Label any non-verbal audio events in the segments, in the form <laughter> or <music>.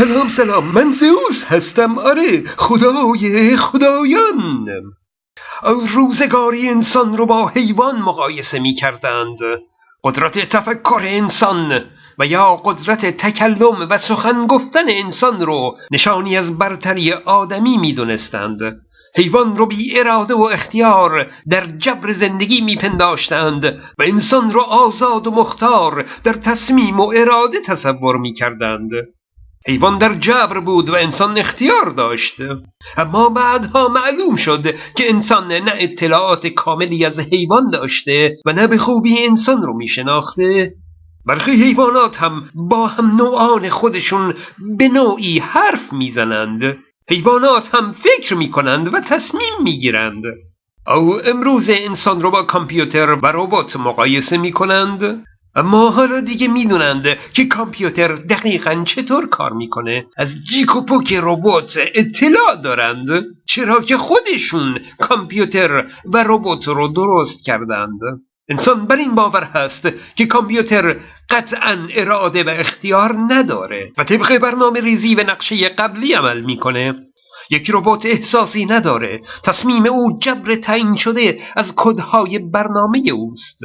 سلام سلام من زئوس هستم. آره خدای خدایان. روزگاری انسان رو با حیوان مقایسه می کردند. قدرت تفکر انسان و یا قدرت تکلم و سخن گفتن انسان رو نشانی از برتری آدمی می دونستند. حیوان رو بی اراده و اختیار در جبر زندگی میپنداشتند و انسان رو آزاد و مختار در تصمیم و اراده تصور می‌کردند حیوان در جبر بود و انسان اختیار داشت اما بعدها معلوم شد که انسان نه اطلاعات کاملی از حیوان داشته و نه به خوبی انسان رو میشناخته برخی حیوانات هم با هم نوعان خودشون به نوعی حرف می‌زنند حیوانات هم فکر می کنند و تصمیم می گیرند او امروز انسان رو با کامپیوتر و ربات مقایسه می کنند اما حالا دیگه می‌دونند که کامپیوتر دقیقا چطور کار می‌کنه. از جیک و پوک ربات اطلاع دارند. چرا که خودشون کامپیوتر و ربات رو درست کردند. انسان بر این باور هست که کامپیوتر قطعا اراده و اختیار نداره و طبق برنامه ریزی و نقشه قبلی عمل می‌کنه. یک ربات احساسی نداره. تصمیم او جبر تعیین شده از کدهای برنامه اوست.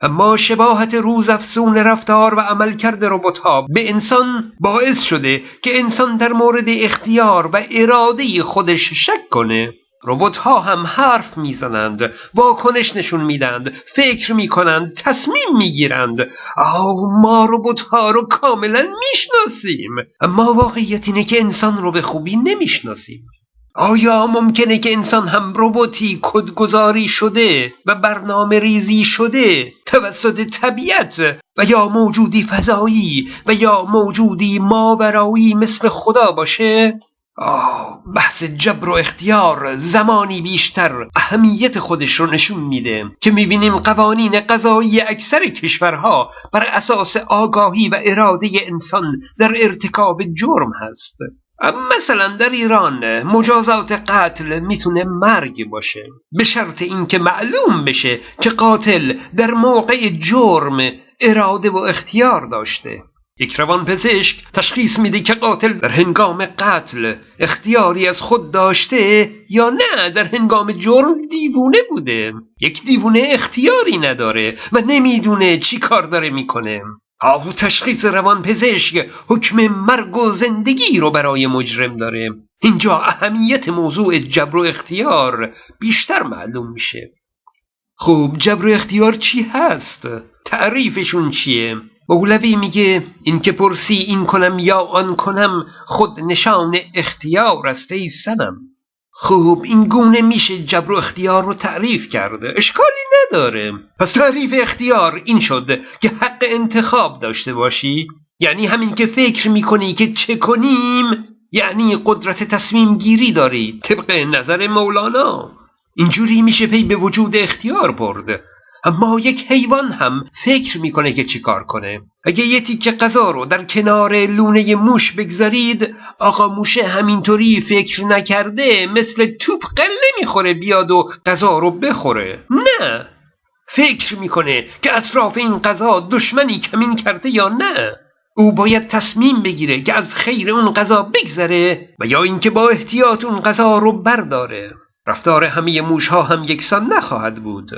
اما شباهت روزافزون رفتار و عملکرد ربات ها به انسان باعث شده که انسان در مورد اختیار و اراده خودش شک کنه. ربات ها هم حرف می‌زنند واکنش نشون میدند فکر می‌کنند تصمیم می‌گیرند. آه ما ربات ها رو کاملا می‌شناسیم. اما واقعیت اینه که انسان رو به خوبی نمی‌شناسیم. آیا ممکنه که انسان هم رباتی کدگذاری شده و برنامه ریزی شده توسط طبیعت و یا موجودی فضایی و یا موجودی ماورایی مثل خدا باشه؟ آه بحث جبر و اختیار زمانی بیشتر اهمیت خودش رو نشون میده که می‌بینیم قوانین قضایی اکثر کشورها بر اساس آگاهی و اراده انسان در ارتکاب جرم هست مثلا در ایران مجازات قتل می‌تونه مرگ باشه به شرط اینکه معلوم بشه که قاتل در موقع جرم اراده و اختیار داشته. یک روان پزشک تشخیص میده که قاتل در هنگام قتل اختیاری از خود داشته یا نه در هنگام جرم دیوونه بوده. یک دیوونه اختیاری نداره و نمی‌دونه چی کار داره می‌کنه. آهو تشخیص روان پزشک حکم مرگ و زندگی رو برای مجرم داره اینجا اهمیت موضوع جبر و اختیار بیشتر معلوم میشه خوب جبر و اختیار چی هست؟ تعریفشون چیه؟ مولوی میگه این که پرسی این کنم یا آن کنم خود نشان اختیار است ای سنم خوب این گونه میشه جبر و اختیار رو تعریف کرده. اشکالی نداره. پس تعریف اختیار این شد که حق انتخاب داشته باشی. یعنی همین که فکر می‌کنی که چه کنیم یعنی قدرت تصمیم گیری داری طبق نظر مولانا. اینجوری میشه پی به وجود اختیار برد. اما یک حیوان هم فکر می‌کنه که چیکار کنه. اگه یه تیکه غذا رو در کنار لونه موش بگذارید آقا موشه همینطوری فکر نکرده مثل توپ قل نمی‌خوره بیاد و غذا رو بخوره. نه. فکر می‌کنه که اطراف این غذا دشمنی کمین کرده یا نه. او باید تصمیم بگیره که از خیر اون غذا بگذره و یا اینکه با احتیاط اون غذا رو برداره. رفتار همه موش ها هم یکسان نخواهد بود.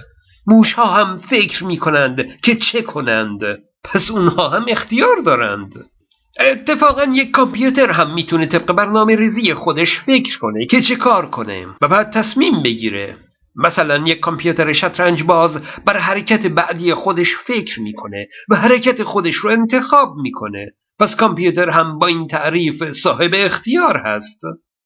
موش ها هم فکر می کنند که چه کنند. پس اونها هم اختیار دارند. اتفاقا یک کامپیوتر هم می‌تونه طبق برنامه ریزی خودش فکر کنه که چه کار کنه و بعد تصمیم بگیره. مثلا یک کامپیوتر شطرنج باز بر حرکت بعدی خودش فکر می‌کنه و حرکت خودش رو انتخاب می‌کنه. پس کامپیوتر هم با این تعریف صاحب اختیار هست.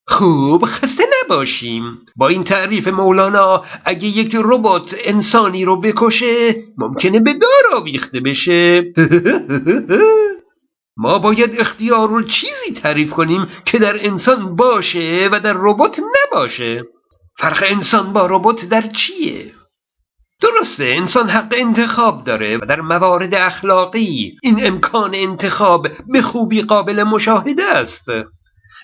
خوب خسته نباشیم. با این تعریف مولانا اگه یک ربات انسانی رو بکشه ممکنه به دار آویخته بشه. <laughs> ما باید اختیار رو چیزی تعریف کنیم که در انسان باشه و در ربات نباشه. فرق انسان با ربات در چیه؟ درسته انسان حق انتخاب داره و در موارد اخلاقی این امکان انتخاب به خوبی قابل مشاهده است.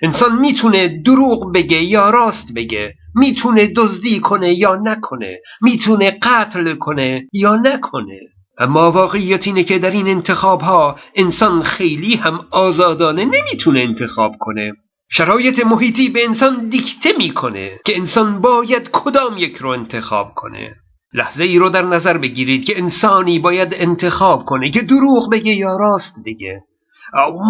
انسان می‌تونه دروغ بگه یا راست بگه می‌تونه دزدی کنه یا نکنه می‌تونه قتل کنه یا نکنه. اما واقعیت اینه که در این انتخاب ها انسان خیلی هم آزادانه نمی‌تونه انتخاب کنه. شرایط محیطی به انسان دیکته می‌کنه که انسان باید کدام یک رو انتخاب کنه. لحظه ای رو در نظر بگیرید که انسانی باید انتخاب کنه که دروغ بگه یا راست بگه.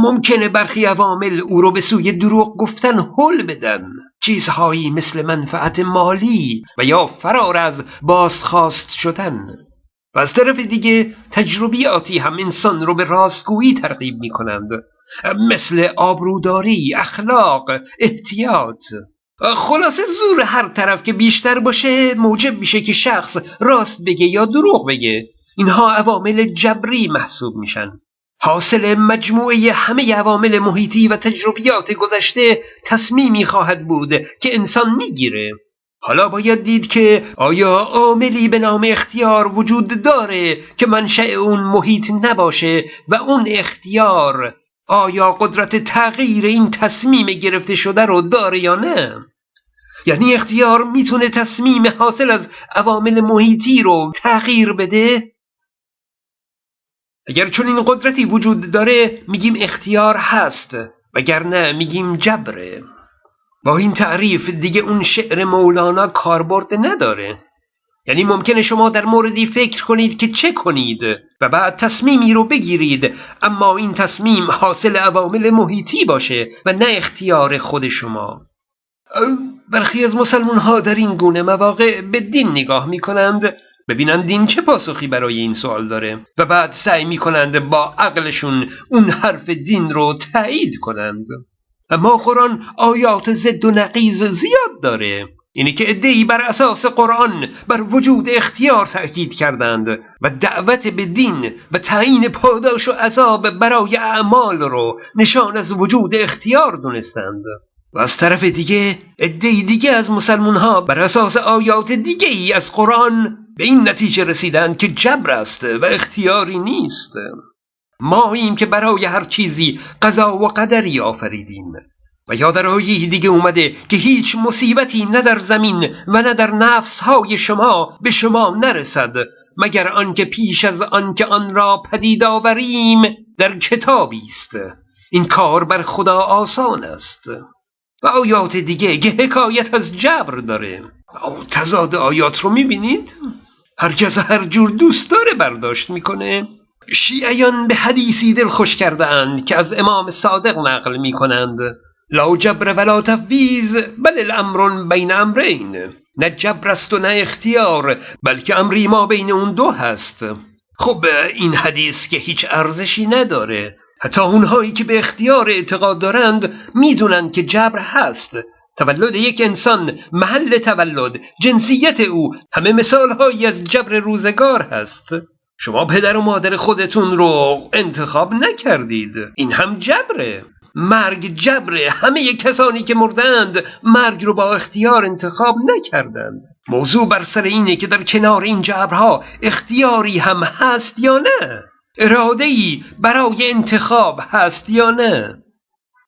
ممکنه برخی عوامل او رو به سوی دروغ گفتن حل بدن. چیزهایی مثل منفعت مالی و یا فرار از بازخواست شدن. و از طرف دیگه تجربیاتی هم انسان رو به راستگویی ترغیب می کنند مثل آبروداری، اخلاق، احتیاط. خلاصه زور هر طرف که بیشتر باشه موجب میشه که شخص راست بگه یا دروغ بگه. اینها عوامل جبری محسوب میشن. حاصل مجموعه همه عوامل محیطی و تجربیات گذشته تصمیمی خواهد بود که انسان می‌گیره. حالا باید دید که آیا عاملی به نام اختیار وجود داره که منشأ اون محیط نباشه و اون اختیار آیا قدرت تغییر این تصمیم گرفته شده رو داره یا نه؟ یعنی اختیار می‌تونه تصمیم حاصل از عوامل محیطی رو تغییر بده؟ اگر چون این قدرتی وجود داره میگیم اختیار هست وگرنه میگیم جبره با این تعریف دیگه اون شعر مولانا کاربرد نداره. یعنی ممکنه شما در موردی فکر کنید که چه کنید و بعد تصمیمی رو بگیرید اما این تصمیم حاصل عوامل محیطی باشه و نه اختیار خود شما. برخی از مسلمون ها در این گونه مواقع به دین نگاه می کنند ببینند دین چه پاسخی برای این سوال داره و بعد سعی می کنند با عقلشون اون حرف دین رو تایید کنند. اما قرآن آیات ضد و نقیز زیاد داره. اینی که ادهی بر اساس قرآن بر وجود اختیار تأکید کردند و دعوت به دین و تعیین پاداش و عذاب برای اعمال رو نشان از وجود اختیار دونستند. و از طرف دیگه ادهی دیگه از مسلمون ها بر اساس آیات دیگه ای از قرآن به این نتیجه رسیدند که جبر است و اختیاری نیست. ماییم که برای هر چیزی قضا و قدری آفریدیم. و یا در دیگه اومده که هیچ مصیبتی نه در زمین و نه در نفسهای شما به شما نرسد مگر آنکه پیش از آنکه آن را پدید آوریم در کتابی است. این کار بر خدا آسان است. و آیات دیگه که حکایت از جبر داره. تضاد آیات رو می‌بینید؟ هر کس هر جور دوست داره برداشت می‌کنه. شیعیان به حدیثی دل خوش کرده که از امام صادق نقل می‌کنند. لا جبر ولا تفویز بل الامر بین امرین. نه جبر است و نه اختیار بلکه امری ما بین اون دو هست. خب این حدیث که هیچ ارزشی نداره. حتی اونهایی که به اختیار اعتقاد دارند می‌دونند که جبر هست. تولد یک انسان محل تولد جنسیت او. همه مثالهایی از جبر روزگار هست. شما پدر و مادر خودتون رو انتخاب نکردید. این هم جبره. مرگ جبره. همه کسانی که مردند مرگ رو با اختیار انتخاب نکردند. موضوع بر سر اینه که در کنار این جبرها اختیاری هم هست یا نه؟ اراده ای برای انتخاب هست یا نه؟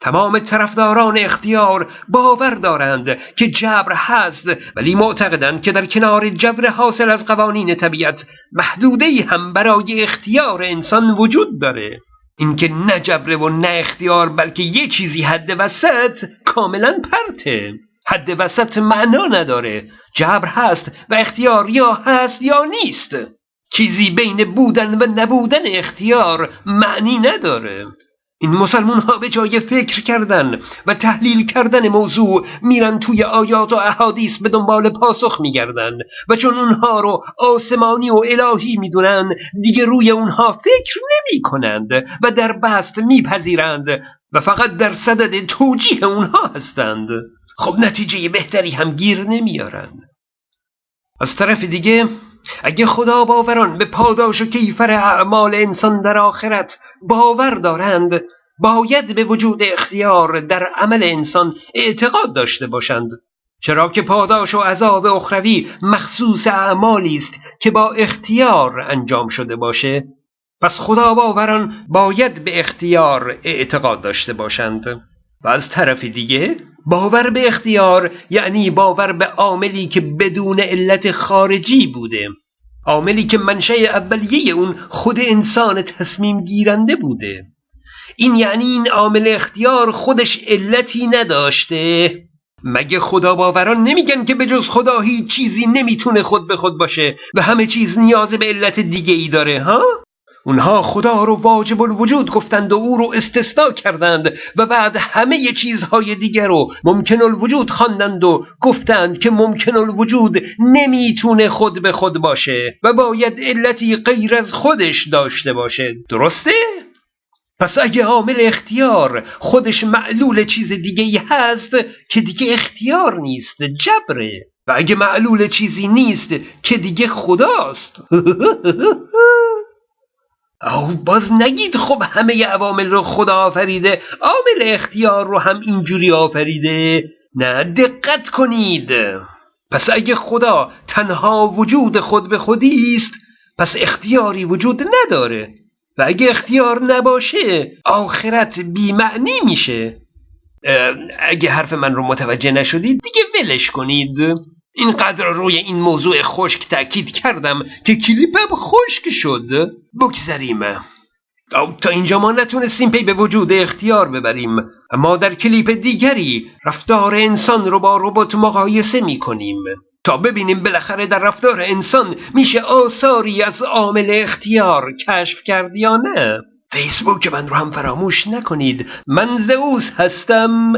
تمام طرفداران اختیار باور دارند که جبر هست ولی معتقدند که در کنار جبر حاصل از قوانین طبیعت محدوده هم برای اختیار انسان وجود داره. اینکه نه جبره و نه اختیار بلکه یه چیزی حد وسط کاملا پرته. حد وسط معنا نداره. جبر هست و اختیار یا هست یا نیست. چیزی بین بودن و نبودن اختیار معنی نداره. این مسلمون ها به جای فکر کردن و تحلیل کردن موضوع میرن توی آیات و احادیث به دنبال پاسخ میگردن. و چون اونها رو آسمانی و الهی می‌دونن دیگه روی اونها فکر نمی کنند و در بست میپذیرند و فقط در صدد توجیه اونها هستند. خب نتیجه بهتری هم گیر نمیارن. از طرف دیگه اگه خدا باوران به پاداش و کیفر اعمال انسان در آخرت باور دارند باید به وجود اختیار در عمل انسان اعتقاد داشته باشند. چرا که پاداش و عذاب اخروی مخصوص اعمالی است که با اختیار انجام شده باشه. پس خدا باوران باید به اختیار اعتقاد داشته باشند. و از طرف دیگه باور به اختیار یعنی باور به عاملی که بدون علت خارجی بوده. عاملی که منشه اولیه اون خود انسان تصمیم گیرنده بوده. این یعنی این عامل اختیار خودش علتی نداشته. مگه خدا باوران نمیگن که به جز خدا هیچ چیزی نمی‌تونه خود به خود باشه و همه چیز نیاز به علت دیگه ای داره ها؟ اونها خدا رو واجب الوجود گفتند و او رو استثنا کردند و بعد همه چیزهای دیگر رو ممکن الوجود خواندند و گفتند که ممکن الوجود نمی‌تونه خود به خود باشه و باید علتی غیر از خودش داشته باشه. درسته؟ پس اگه عامل اختیار خودش معلول چیز دیگه ای هست که دیگه اختیار نیست جبره. و اگه معلول چیزی نیست که دیگه خداست. <laughs> او باز نگید خب همه عوامل رو خدا آفریده. عامل اختیار رو هم اینجوری آفریده. نه دقت کنید. پس اگه خدا تنها وجود خود به خودی است پس اختیاری وجود نداره. و اگه اختیار نباشه آخرت بیمعنی میشه. اگه حرف من رو متوجه نشدید دیگه ولش کنید. اینقدر روی این موضوع خشک تاکید کردم که کلیپم خشک شد. بگذریم. تا اینجا ما نتونستیم پی به وجود اختیار ببریم. اما در کلیپ دیگری رفتار انسان رو با ربات مقایسه می کنیم تا ببینیم بالاخره در رفتار انسان میشه آثاری از عامل اختیار کشف کرد یا نه. فیسبوک من رو هم فراموش نکنید. من زئوس هستم.